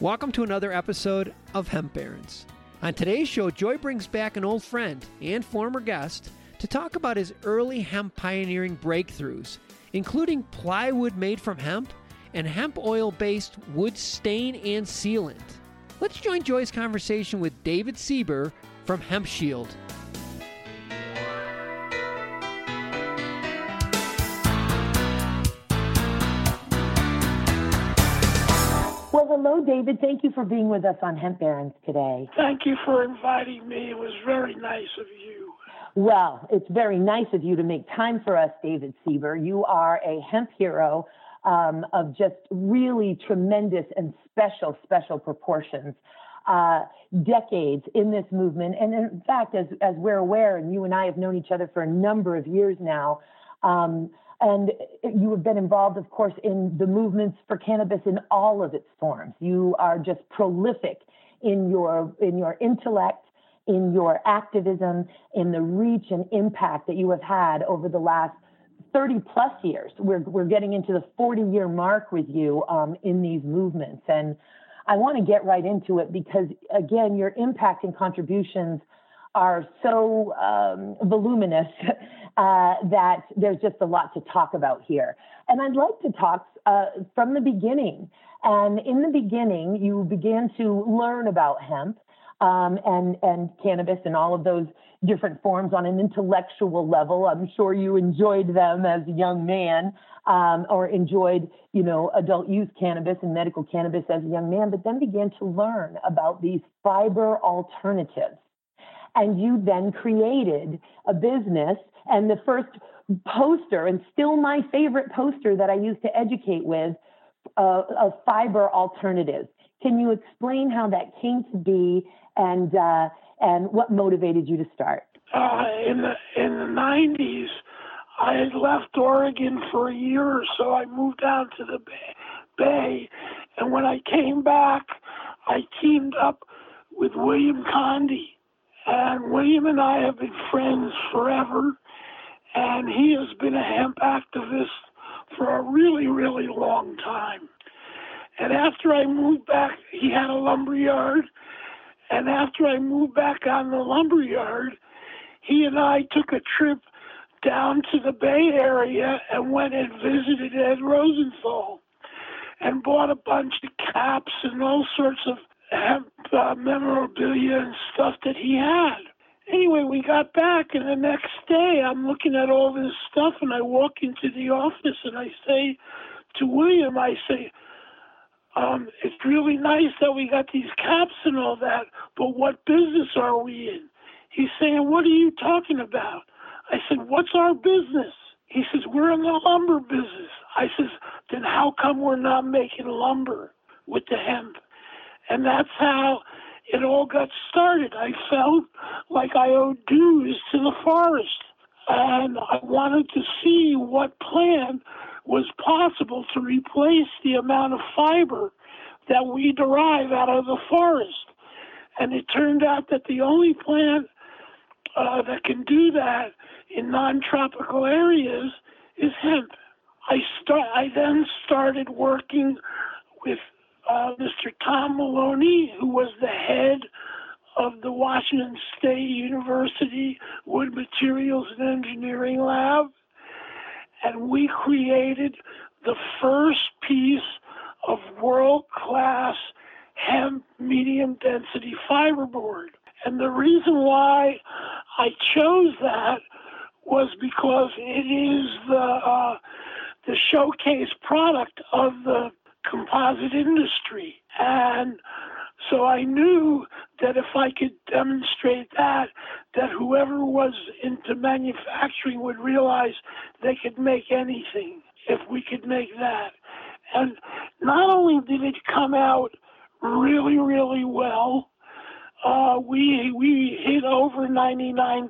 Welcome to another episode of Hemp Barons. On today's show, Joy brings back an old friend and former guest to talk about his early hemp pioneering breakthroughs, including plywood made from hemp and hemp oil based wood stain and sealant. Let's join Joy's conversation with David Sieber from Hemp Shield. Hello, David. Thank you for being with us on Hemp Barons today. Thank you for inviting me. It was very nice of you. Well, it's very nice of you to make time for us, David Sieber. You are a hemp hero um, of just really tremendous and special, special proportions. Uh, decades in this movement. And in fact, as, as we're aware, and you and I have known each other for a number of years now, um, and you have been involved, of course, in the movements for cannabis in all of its forms. You are just prolific in your in your intellect, in your activism, in the reach and impact that you have had over the last 30 plus years. We're we're getting into the 40 year mark with you um, in these movements, and I want to get right into it because again, your impact and contributions are so um, voluminous uh, that there's just a lot to talk about here. And I'd like to talk uh, from the beginning. And in the beginning, you began to learn about hemp um, and and cannabis and all of those different forms on an intellectual level. I'm sure you enjoyed them as a young man, um, or enjoyed you know adult use cannabis and medical cannabis as a young man, but then began to learn about these fiber alternatives and you then created a business. And the first poster, and still my favorite poster that I used to educate with, uh, of fiber alternatives. Can you explain how that came to be and uh, and what motivated you to start? Uh, in the in the nineties, I had left Oregon for a year or so. I moved down to the Bay, Bay, and when I came back, I teamed up with William Conde, and William and I have been friends forever, and he has been a hemp activist for a really, really long time. And after I moved back, he had a lumber yard. And after I moved back on the lumber yard, he and I took a trip down to the Bay Area and went and visited Ed Rosenthal and bought a bunch of caps and all sorts of uh, memorabilia and stuff that he had. Anyway, we got back, and the next day I'm looking at all this stuff, and I walk into the office and I say to William, I say, um, it's really nice that we got these caps and all that, but what business are we in? He's saying, What are you talking about? I said, What's our business? He says, We're in the lumber business. I says, Then how come we're not making lumber with the hemp? And that's how it all got started. I felt like I owed dues to the forest. And I wanted to see what plant was possible to replace the amount of fiber that we derive out of the forest. And it turned out that the only plant uh, that can do that in non-tropical areas is hemp. I start. I then started working with uh, Mr. Tom Maloney, who was the head of the Washington State University Wood Materials and Engineering Lab. And we created the first piece of world class hemp medium density fiberboard. And the reason why I chose that was because it is the uh, the showcase product of the composite industry. And so I knew that if I could demonstrate that, that whoever was into manufacturing would realize they could make anything if we could make that. And not only did it come out really, really well, uh, we we hit over 99%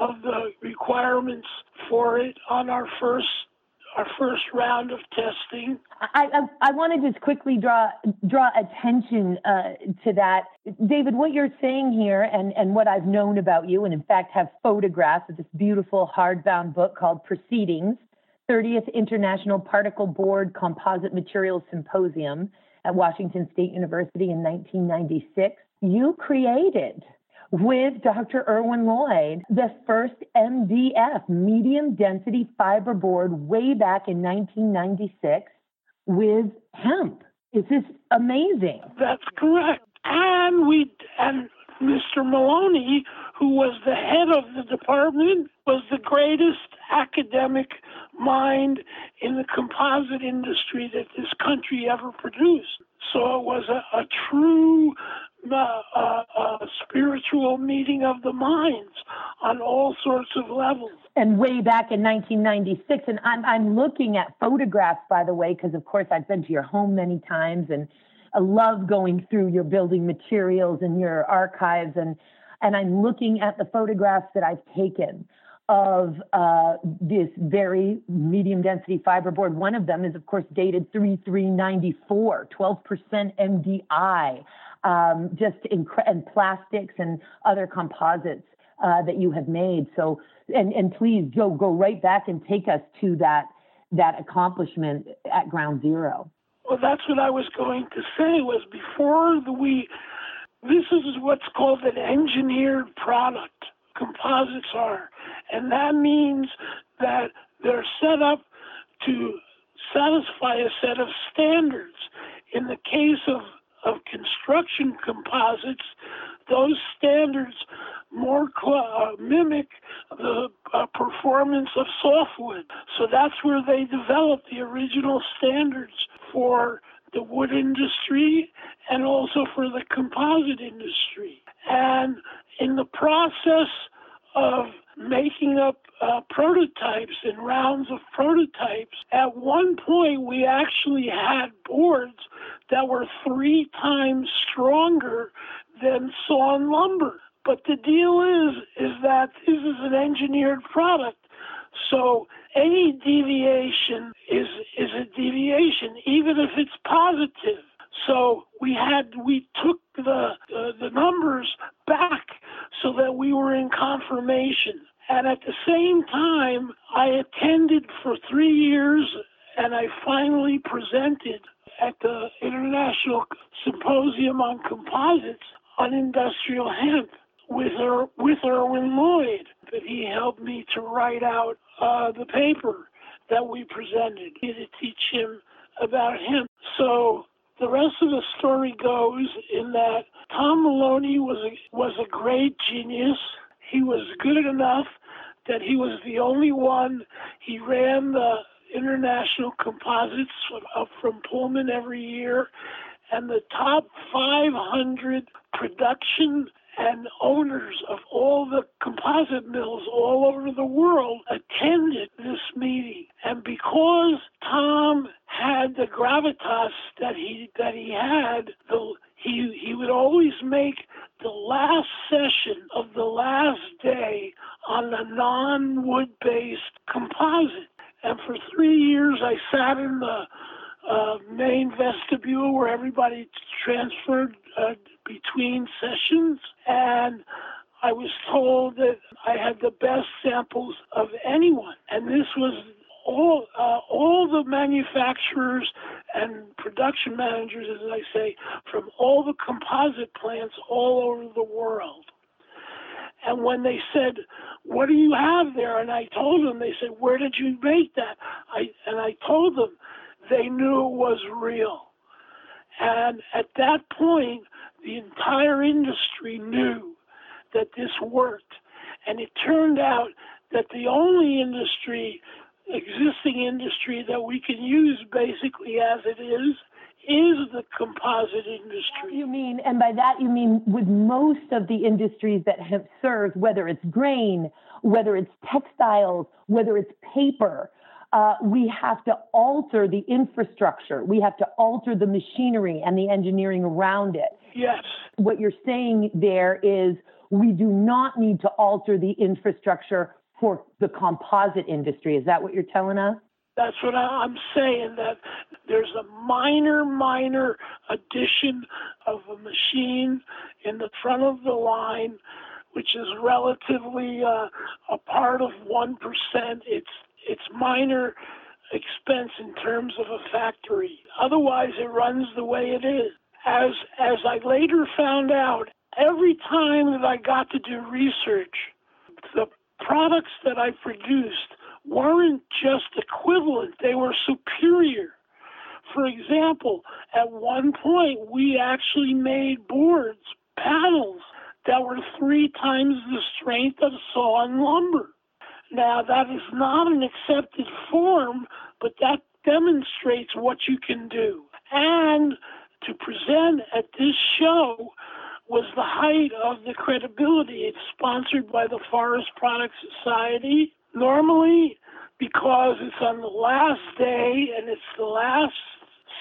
of the requirements for it on our first our first round of testing. I, I, I want to just quickly draw draw attention uh, to that, David. What you're saying here, and and what I've known about you, and in fact have photographs of this beautiful hardbound book called Proceedings, 30th International Particle Board Composite Materials Symposium, at Washington State University in 1996. You created with Dr. Irwin Lloyd, the first MDF, medium density fiberboard, way back in 1996 with hemp. Is this amazing? That's correct. And we and Mr. Maloney, who was the head of the department, was the greatest academic mind in the composite industry that this country ever produced. So it was a, a true uh, uh, spiritual meeting of the minds on all sorts of levels. And way back in 1996, and I'm, I'm looking at photographs, by the way, because of course I've been to your home many times and I love going through your building materials and your archives and and I'm looking at the photographs that I've taken of uh, this very medium density fiberboard. One of them is, of course, dated 3394, 12% MDI, um, just inc- and plastics and other composites uh, that you have made. So, and, and please go go right back and take us to that that accomplishment at ground zero. Well, that's what I was going to say. Was before the, we, this is what's called an engineered product. Composites are, and that means that they're set up to satisfy a set of standards. In the case of of construction composites, those standards more cl- uh, mimic the uh, performance of softwood. So that's where they developed the original standards for the wood industry and also for the composite industry. And in the process of making up uh, prototypes and rounds of prototypes, at one point we actually had boards that were three times stronger than sawn lumber. But the deal is, is that this is an engineered product. So any deviation is is a deviation, even if it's positive. So we had we took the uh, the numbers back so that we were in confirmation. And at the same time, I attended for three years, and I finally presented at the International Symposium on Composites on Industrial Hemp with her with Irwin Lloyd. That he helped me to write out uh, the paper that we presented to teach him about hemp. So the rest of the story goes in that Tom Maloney was a, was a great genius. He was good enough that he was the only one. He ran the international composites up from Pullman every year, and the top 500 production and owners of all the composite mills all over the world attended this meeting. And because Tom had the gravitas that he that he had, the, he he would always make the last session of the last day on a non-wood based composite. And for three years, I sat in the uh, main vestibule where everybody transferred uh, between sessions, and I was told that I had the best samples of anyone. And this was all uh, all the manufacturers and production managers, as I say, from all the composite plants all over the world. And when they said, "What do you have there?" and I told them, they said, "Where did you make that?" I and I told them, they knew it was real. And at that point, the entire industry knew that this worked. And it turned out that the only industry, existing industry that we can use basically as it is, is the composite industry. You mean, and by that you mean with most of the industries that have served, whether it's grain, whether it's textiles, whether it's paper, uh, we have to alter the infrastructure. We have to alter the machinery and the engineering around it. Yes. What you're saying there is we do not need to alter the infrastructure for the composite industry. Is that what you're telling us? That's what I'm saying. That there's a minor, minor addition of a machine in the front of the line, which is relatively uh, a part of one percent. It's it's minor expense in terms of a factory. Otherwise, it runs the way it is. As as I later found out, every time that I got to do research, products that I produced weren't just equivalent, they were superior. For example, at one point, we actually made boards, panels, that were three times the strength of sawn lumber. Now, that is not an accepted form, but that demonstrates what you can do. And to present at this show was the height of the credibility. It's sponsored by the Forest Products Society. Normally, because it's on the last day and it's the last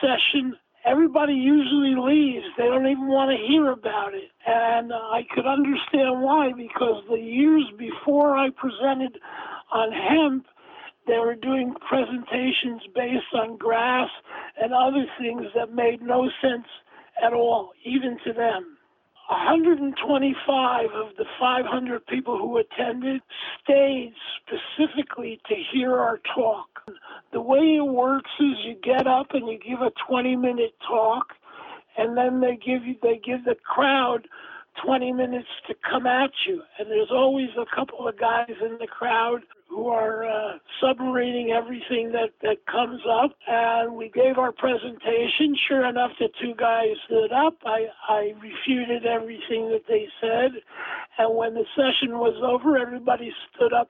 session, everybody usually leaves. They don't even want to hear about it. And I could understand why, because the years before I presented on hemp, they were doing presentations based on grass and other things that made no sense at all, even to them. 125 of the 500 people who attended stayed specifically to hear our talk. The way it works is you get up and you give a 20 minute talk, and then they give you they give the crowd 20 minutes to come at you. And there's always a couple of guys in the crowd who are uh, submarining everything that, that comes up. And we gave our presentation. Sure enough, the two guys stood up. I, I refuted everything that they said. And when the session was over, everybody stood up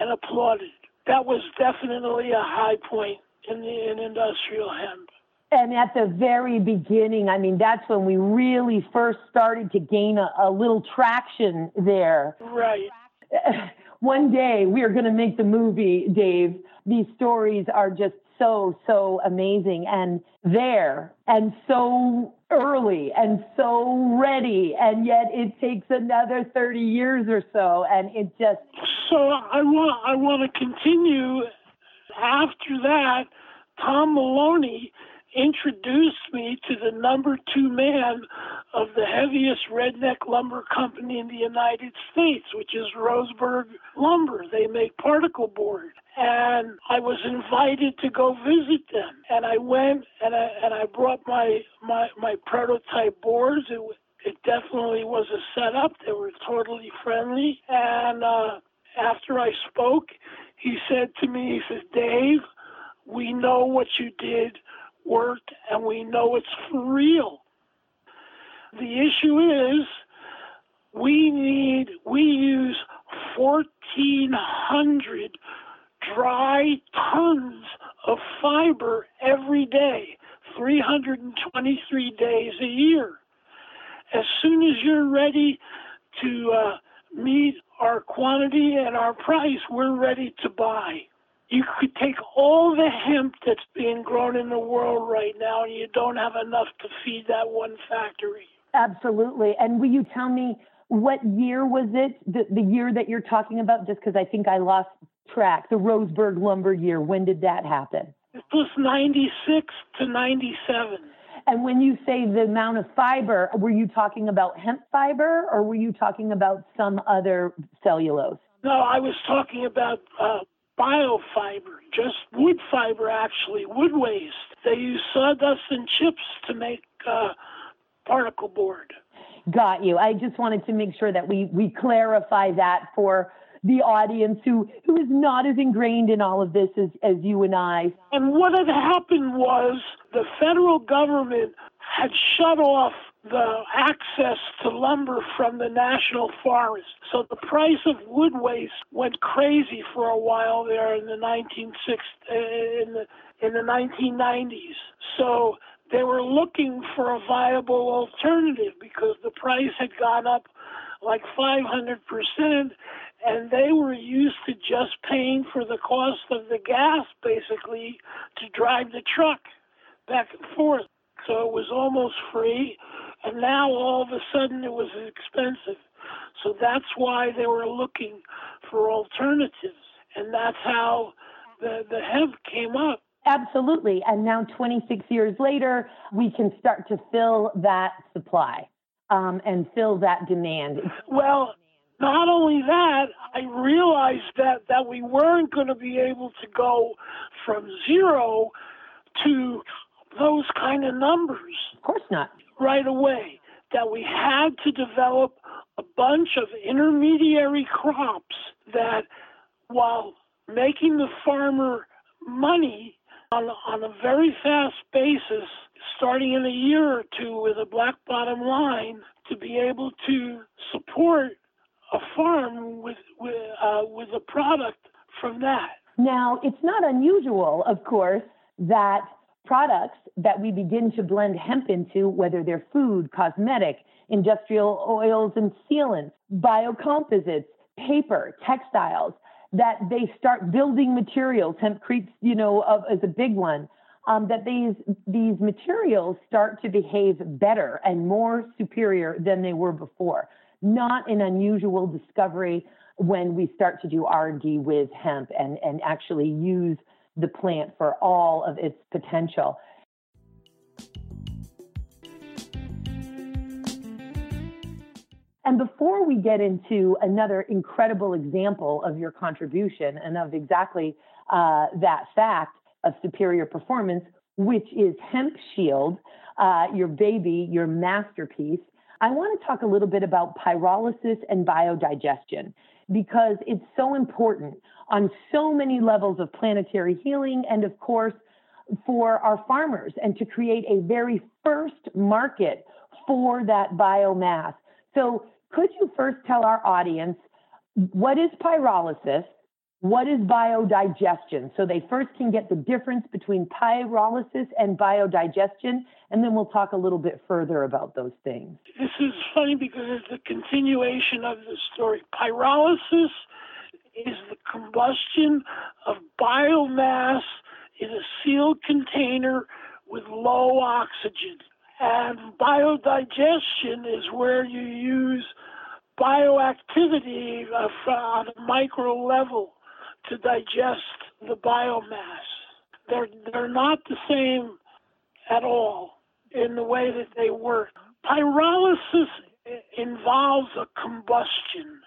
and applauded. That was definitely a high point in, the, in industrial hemp and at the very beginning, I mean, that's when we really first started to gain a, a little traction there. Right. One day we are going to make the movie, Dave. These stories are just so, so amazing and there and so early and so ready. And yet it takes another 30 years or so. And it just. So I want, I want to continue after that. Tom Maloney introduced me to the number two man of the heaviest redneck lumber company in the United States, which is Roseburg Lumber. They make particle board. And I was invited to go visit them. And I went and I, and I brought my, my, my prototype boards. It, it definitely was a setup. They were totally friendly. And uh, after I spoke, he said to me, he says, Dave, we know what you did worked and we know it's for real. The issue is we need, we use 1,400 dry tons of fiber every day, 323 days a year. As soon as you're ready to uh, meet our quantity and our price, we're ready to buy you could take all the hemp that's being grown in the world right now, and you don't have enough to feed that one factory. Absolutely. And will you tell me what year was it, the, the year that you're talking about? Just because I think I lost track, the Roseburg lumber year. When did that happen? It was 96 to 97. And when you say the amount of fiber, were you talking about hemp fiber or were you talking about some other cellulose? No, I was talking about uh, biofiber, just wood fiber actually, wood waste. They use sawdust and chips to make uh, particle board. Got you. I just wanted to make sure that we, we clarify that for the audience who, who is not as ingrained in all of this as, as you and I. And what had happened was the federal government had shut off the access to lumber from the national forest. So the price of wood waste went crazy for a while there in the 1960s, eh, in the in the 1990s. So they were looking for a viable alternative because the price had gone up like 500 percent, and they were used to just paying for the cost of the gas basically to drive the truck back and forth. So it was almost free and now all of a sudden it was expensive. So that's why they were looking for alternatives, and that's how the the hemp came up. Absolutely, and now 26 years later, we can start to fill that supply um, and fill that demand. Well, not only that, I realized that, that we weren't going to be able to go from zero to those kind of numbers. Of course not. Right away. That we had to develop a bunch of intermediary crops that, while making the farmer money on, on a very fast basis, starting in a year or two with a black bottom line, to be able to support a farm with with, uh, with a product from that. Now, it's not unusual, of course, that products that we begin to blend hemp into, whether they're food, cosmetic, industrial oils and sealants, biocomposites, paper, textiles, that they start building materials. Hempcrete, you know, of, is a big one. Um, that these these materials start to behave better and more superior than they were before. Not an unusual discovery when we start to do R&D with hemp and, and actually use the plant for all of its potential. And before we get into another incredible example of your contribution and of exactly uh, that fact of superior performance, which is Hemp Shield, uh, your baby, your masterpiece, I want to talk a little bit about pyrolysis and biodigestion because it's so important on so many levels of planetary healing and, of course, for our farmers and to create a very first market for that biomass. So, could you first tell our audience what is pyrolysis? What is biodigestion? So they first can get the difference between pyrolysis and biodigestion, and then we'll talk a little bit further about those things. This is funny because it's the continuation of the story. Pyrolysis is the combustion of biomass in a sealed container with low oxygen. And biodigestion is where you use bioactivity uh, on a micro level to digest the biomass. They're, they're not the same at all in the way that they work. Pyrolysis involves a combustion.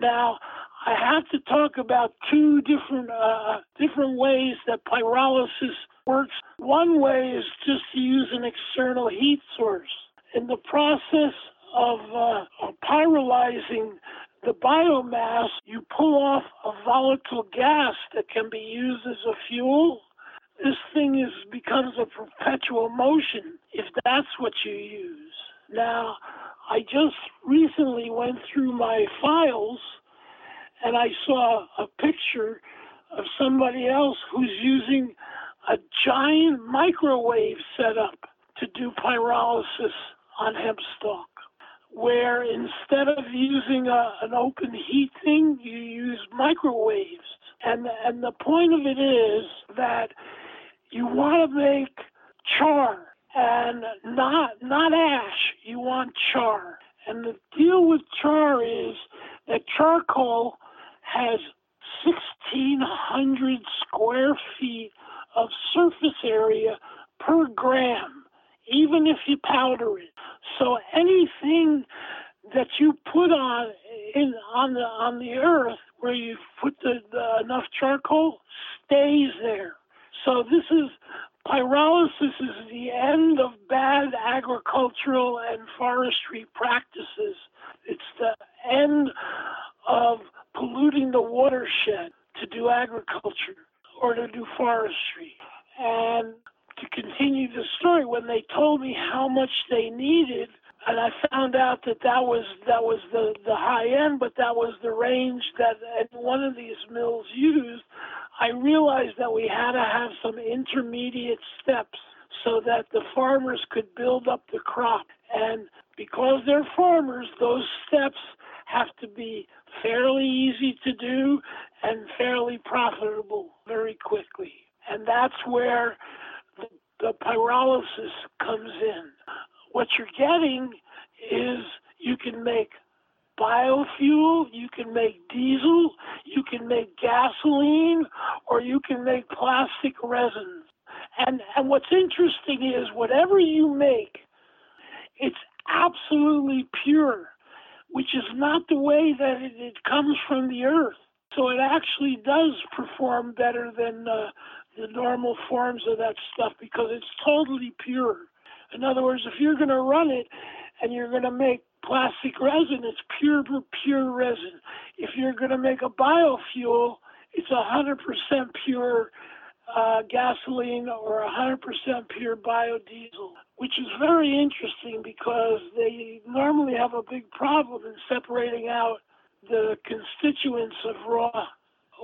Now, I have to talk about two different uh, different ways that pyrolysis works. One way is just to use an external heat source. In the process of, uh, of pyrolyzing the biomass, you pull off a volatile gas that can be used as a fuel. This thing is becomes a perpetual motion if that's what you use. Now, I just recently went through my files and I saw a picture of somebody else who's using a giant microwave setup to do pyrolysis on hemp stalk, where instead of using a, an open heat thing, you use microwaves. And, and the point of it is that you want to make char and not not ash. You want char. And the deal with char is that charcoal has 1,600 square feet of surface area per gram, even if you powder it. So anything that you put on in on the on the earth where you put the, the enough charcoal stays there. So this is pyrolysis is the end of bad agricultural and forestry practices. It's the end of polluting the watershed to do agriculture or to do forestry. And to continue the story, when they told me how much they needed, and I found out that that was that was the the high end, but that was the range that one of these mills used. I realized that we had to have some intermediate steps so that the farmers could build up the crop. And because they're farmers, those steps have to be fairly easy to do and fairly profitable very quickly. And that's where the, pyrolysis comes in. What you're getting is you can make biofuel, you can make diesel, you can make gasoline, or you can make plastic resins. And, and what's interesting is whatever you make, it's absolutely pure which is not the way that it, it comes from the earth. So it actually does perform better than uh, the normal forms of that stuff because it's totally pure. In other words, if you're going to run it and you're going to make plastic resin, it's pure, pure resin. If you're going to make a biofuel, it's 100% pure uh, gasoline or 100% pure biodiesel, which is very interesting because they normally have a big problem in separating out the constituents of raw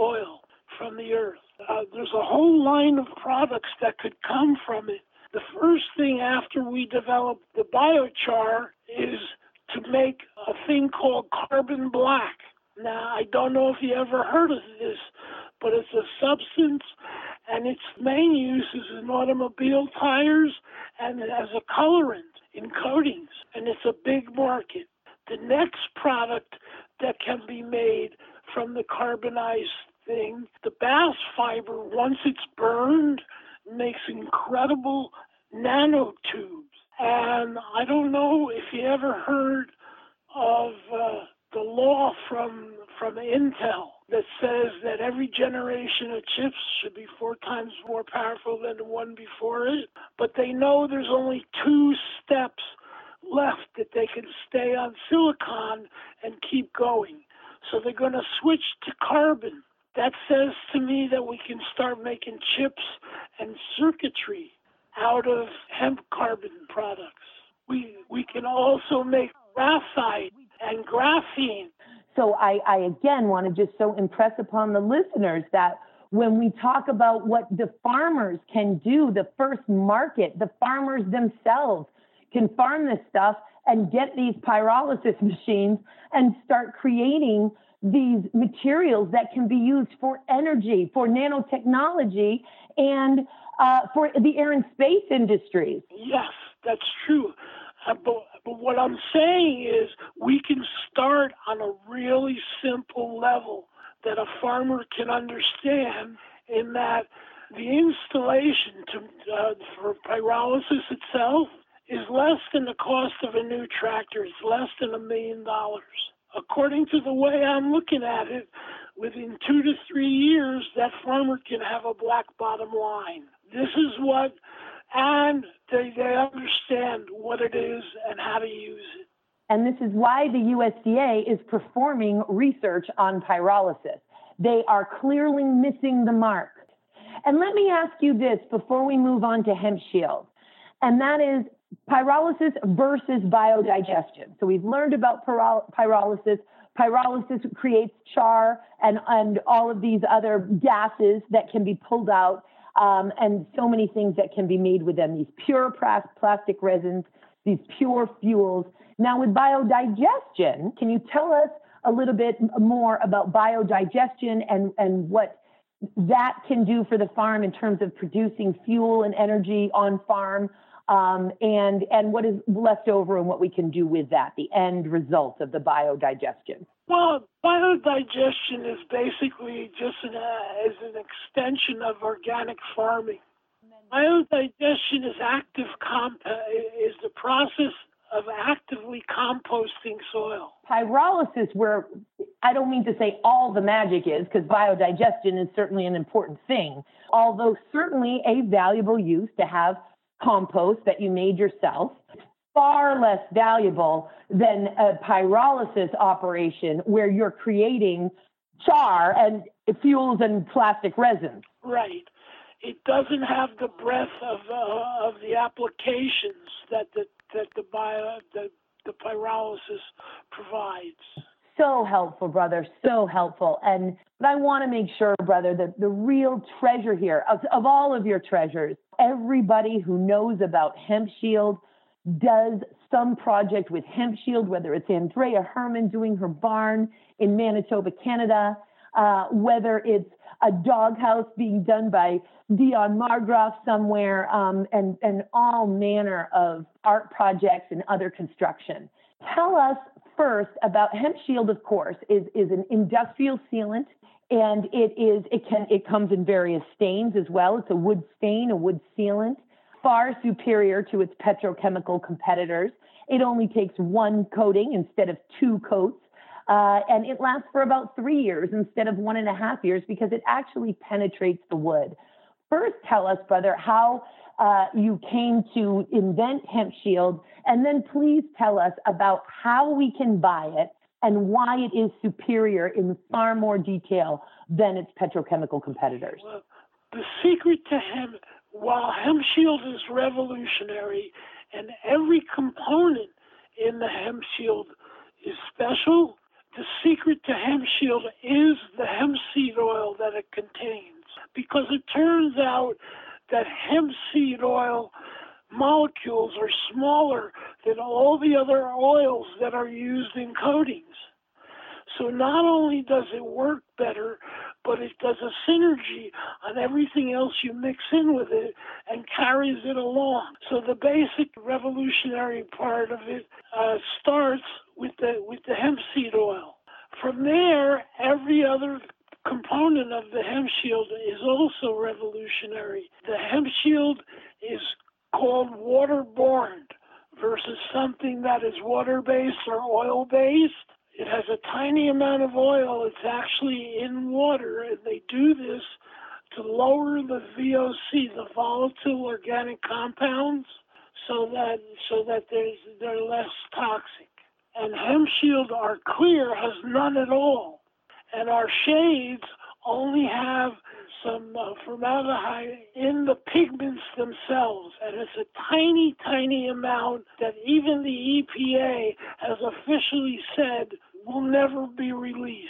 oil from the earth. Uh, there's a whole line of products that could come from it. The first thing after we develop the biochar is to make a thing called carbon black. Now, I don't know if you ever heard of this, but it's a substance and its main use is in automobile tires and as a colorant in coatings, and it's a big market. The next product that can be made from the carbonized thing, the bast fiber, once it's burned, makes incredible nanotubes. And I don't know if you ever heard of uh, the law from from Intel that says that every generation of chips should be four times more powerful than the one before it. But they know there's only two steps left that they can stay on silicon and keep going. So they're going to switch to carbon. That says to me that we can start making chips and circuitry out of hemp carbon products. We we can also make graphite and graphene. So I, I again want to just so impress upon the listeners that when we talk about what the farmers can do, the first market, the farmers themselves can farm this stuff and get these pyrolysis machines and start creating these materials that can be used for energy, for nanotechnology, and uh, for the air and space industries. Yes, that's true. Uh, but, but what I'm saying is we can start on a really simple level that a farmer can understand in that the installation to, uh, for pyrolysis itself is less than the cost of a new tractor. It's less than a million dollars. According to the way I'm looking at it, within two to three years, that farmer can have a black bottom line. This is what, and they, they understand what it is and how to use it. And this is why the USDA is performing research on pyrolysis. They are clearly missing the mark. And let me ask you this before we move on to hemp shield, and that is pyrolysis versus biodigestion. So we've learned about pyrolysis. Pyrolysis creates char and, and all of these other gases that can be pulled out, um, and so many things that can be made with them. These pure plastic resins, these pure fuels. Now, with biodigestion, can you tell us a little bit more about biodigestion and, and what that can do for the farm in terms of producing fuel and energy on farm? Um, and and what is left over and what we can do with that, the end result of the biodigestion. Well, biodigestion is basically just an, uh, is an extension of organic farming. Biodigestion is active comp is the process of actively composting soil. Pyrolysis, where I don't mean to say all the magic is, because biodigestion is certainly an important thing, although certainly a valuable use to have compost that you made yourself, far less valuable than a pyrolysis operation where you're creating char and fuels and plastic resins. Right. It doesn't have the breadth of uh, of the applications that the that the bio the, the pyrolysis provides so helpful, brother, so helpful. And but I want to make sure, brother, that the real treasure here, of, of all of your treasures, everybody who knows about Hemp Shield does some project with Hemp Shield, whether it's Andrea Herman doing her barn in Manitoba, Canada, uh, whether it's a doghouse being done by Dion Margroff somewhere, um, and, and all manner of art projects and other construction. Tell us first about hemp shield, of course, is, is an industrial sealant and it is it can it comes in various stains as well. It's a wood stain, a wood sealant, far superior to its petrochemical competitors. It only takes one coating instead of two coats. Uh, and it lasts for about three years instead of one and a half years because it actually penetrates the wood. First, tell us, brother, how uh, you came to invent Hemp Shield, and then please tell us about how we can buy it and why it is superior in far more detail than its petrochemical competitors. Well, the secret to hemp, while Hemp Shield is revolutionary, and every component in the Hemp Shield is special, the secret to hemp shield is the hemp seed oil that it contains because it turns out that hemp seed oil molecules are smaller than all the other oils that are used in coatings. So not only does it work better, but it does a synergy on everything else you mix in with it and carries it along. So the basic revolutionary part of it uh, starts with the with the hemp seed oil. From there, every other component of the hemp shield is also revolutionary. The hemp shield is called waterborne versus something that is water based or oil based. It has a tiny amount of oil. It's actually in water, and they do this to lower the VOC, the volatile organic compounds, so that so that there's they're less toxic. And hemp shield, our clear, has none at all, and our shades only have some uh, formaldehyde in the pigments themselves, and it's a tiny, tiny amount that even the EPA has officially said will never be released.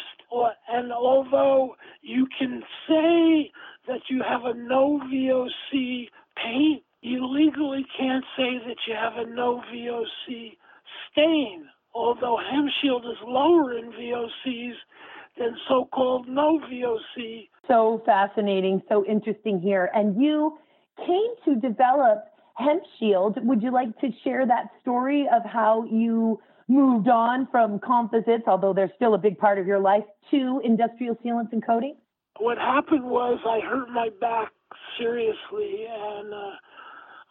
And although you can say that you have a no VOC paint, you legally can't say that you have a no VOC stain. Although Hemp Shield is lower in VOCs than so-called no VOC. So fascinating, so interesting here. And you came to develop Hemp Shield. Would you like to share that story of how you moved on from composites, although they're still a big part of your life, to industrial sealants and coating? What happened was I hurt my back seriously, and uh,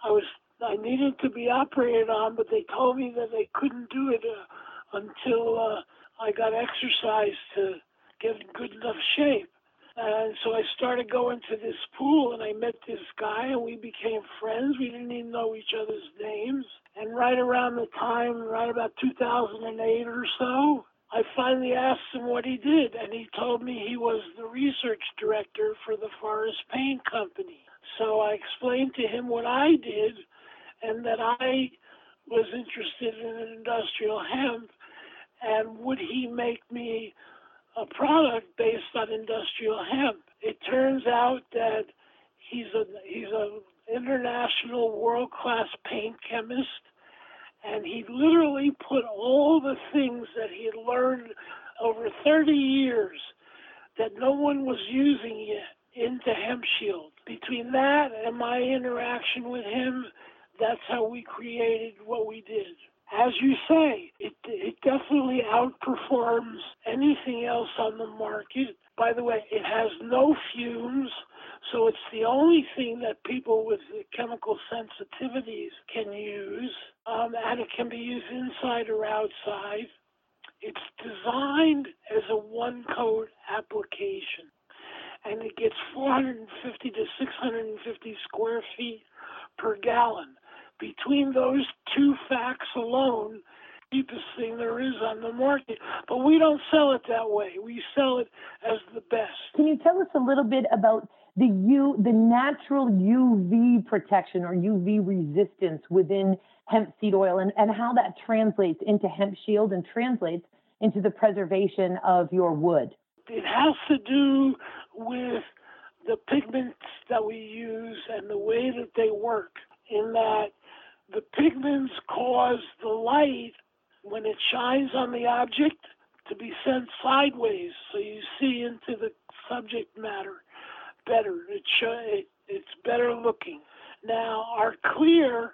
I was I needed to be operated on, but they told me that they couldn't do it uh, until uh, I got exercise to get in good enough shape. And so I started going to this pool and I met this guy and we became friends. We didn't even know each other's names. And right around the time, right about 2008 or so, I finally asked him what he did, and he told me he was the research director for the Forrest Paint Company. So I explained to him what I did and that I was interested in industrial hemp, and would he make me a product based on industrial hemp. It turns out that he's a he's an international world class paint chemist, and he literally put all the things that he had learned over 30 years that no one was using yet into hemp shield. Between that and my interaction with him, that's how we created what we did as you say, it, it definitely outperforms anything else on the market. By the way, it has no fumes, so it's the only thing that people with chemical sensitivities can use, um, and it can be used inside or outside. It's designed as a one coat application, and it gets 450 to 650 square feet per gallon between those two facts alone, cheapest thing there is on the market. But we don't sell it that way. We sell it as the best. Can you tell us a little bit about the U, the natural UV protection or UV resistance within hemp seed oil, and, and how that translates into hemp shield and translates into the preservation of your wood? It has to do with the pigments that we use and the way that they work. In that the pigments cause the light when it shines on the object to be sent sideways so you see into the subject matter better. It, it it's better looking. Now our clear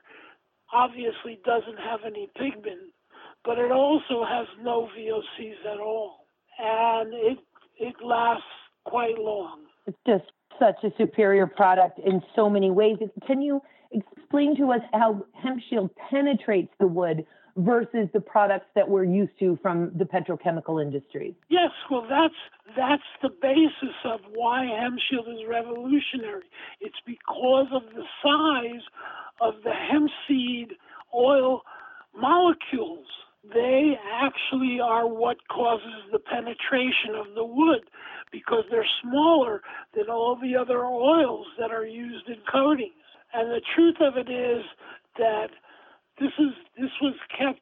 obviously doesn't have any pigment but it also has no VOCs at all and it it lasts quite long. It's just such a superior product in so many ways. Can you explain to us how hemp shield penetrates the wood versus the products that we're used to from the petrochemical industry? Yes, well, that's that's the basis of why hemp shield is revolutionary. It's because of the size of the hemp seed oil molecules. They actually are what causes the penetration of the wood because they're smaller than all the other oils that are used in coatings. And the truth of it is that this is this was kept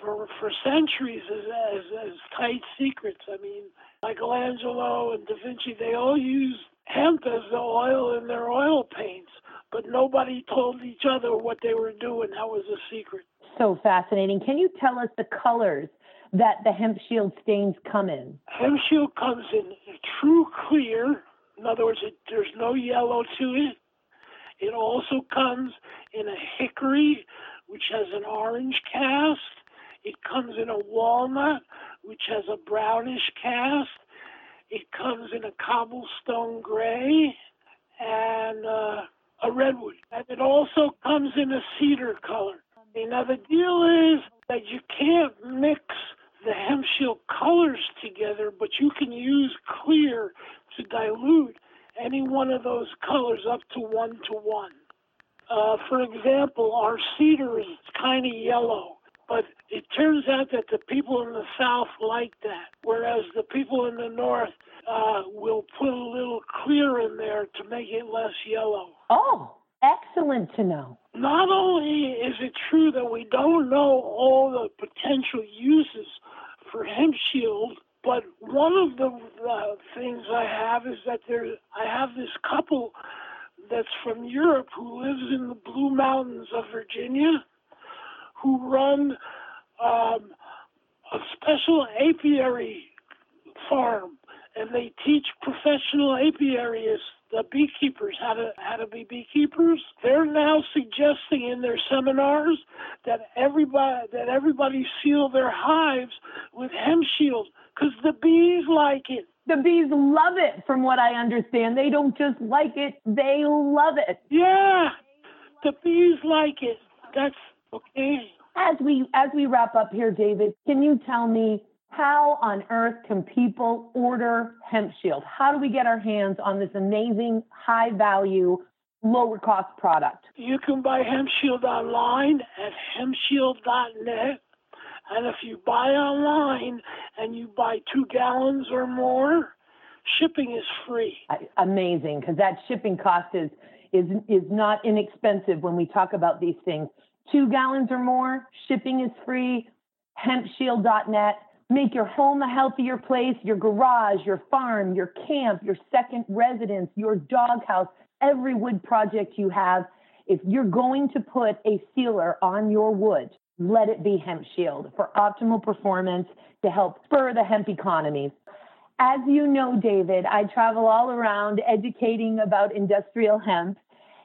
for for centuries as, as as tight secrets. I mean, Michelangelo and Da Vinci they all used hemp as the oil in their oil paints, but nobody told each other what they were doing. That was a secret. So fascinating. Can you tell us the colors that the hemp shield stains come in? Hemp shield comes in true clear. In other words, it, there's no yellow to it. It also comes in a hickory, which has an orange cast. It comes in a walnut, which has a brownish cast. It comes in a cobblestone gray and uh, a redwood. And it also comes in a cedar color. Now, the deal is that you can't mix the hemp shield colors together, but you can use clear to dilute any one of those colors up to one to one. Uh, for example, our cedar is kind of yellow, but it turns out that the people in the south like that, whereas the people in the north uh, will put a little clear in there to make it less yellow. Oh, excellent to know. Not only is it true that we don't know all the potential uses for hemp shield, but one of the uh, things I have is that there I have this couple that's from Europe who lives in the Blue Mountains of Virginia, who run um, a special apiary farm, and they teach professional apiarists, the beekeepers, how to how to be beekeepers. They're now suggesting in their seminars that everybody that everybody seal their hives with hemp shield because the bees like it. The bees love it, from what I understand. They don't just like it, they love it. Yeah, the bees like it. That's okay. As we as we wrap up here, David, can you tell me how on earth can people order hemp shield? How do we get our hands on this amazing, high value, lower cost product? You can buy hemp shield online at hempshield.net. And if you buy online and you buy two gallons or more, shipping is free. Amazing, because that shipping cost is is is not inexpensive when we talk about these things. Two gallons or more, shipping is free. Hempshield.net. Make your home a healthier place, your garage, your farm, your camp, your second residence, your doghouse, every wood project you have. If you're going to put a sealer on your wood, let it be Hemp Shield for optimal performance to help spur the hemp economy. As you know, David, I travel all around educating about industrial hemp,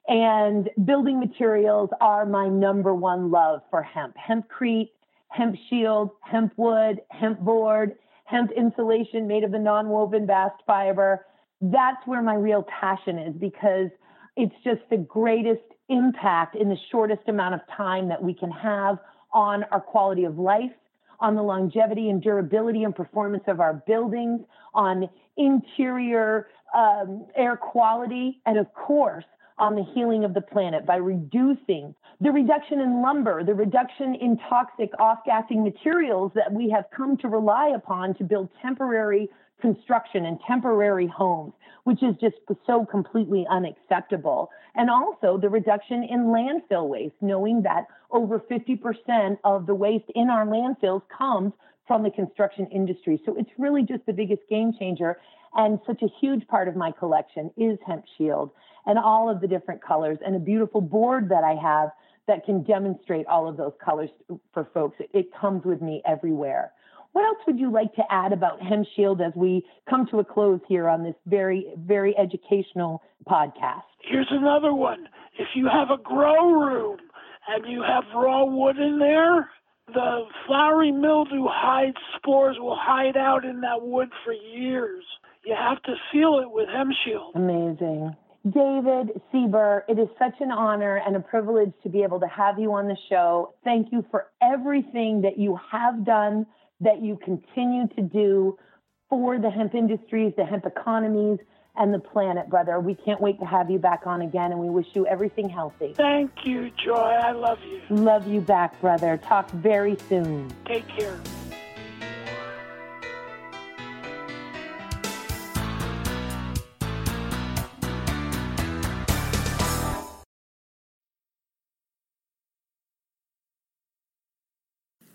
and building materials are my number one love for hemp. Hempcrete, hemp shield, hemp wood, hemp board, hemp insulation made of the non-woven bast fiber. That's where my real passion is because it's just the greatest impact in the shortest amount of time that we can have on our quality of life, on the longevity and durability and performance of our buildings, on interior um, air quality, and of course, on the healing of the planet by reducing the reduction in lumber, the reduction in toxic off-gassing materials that we have come to rely upon to build temporary construction and temporary homes, which is just so completely unacceptable. And also the reduction in landfill waste, knowing that over 50% of the waste in our landfills comes from the construction industry. So it's really just the biggest game changer. And such a huge part of my collection is Hemp Shield and all of the different colors and a beautiful board that I have that can demonstrate all of those colors for folks. It comes with me everywhere. What else would you like to add about Hemp Shield as we come to a close here on this very, very educational podcast? Here's another one. If you have a grow room and you have raw wood in there, the flowery mildew hide spores will hide out in that wood for years. You have to seal it with Hemp Shield. Amazing. David Sieber, it is such an honor and a privilege to be able to have you on the show. Thank you for everything that you have done, that you continue to do for the hemp industries, the hemp economies, and the planet, brother. We can't wait to have you back on again, and we wish you everything healthy. Thank you, Joy. I love you. Love you back, brother. Talk very soon. Take care.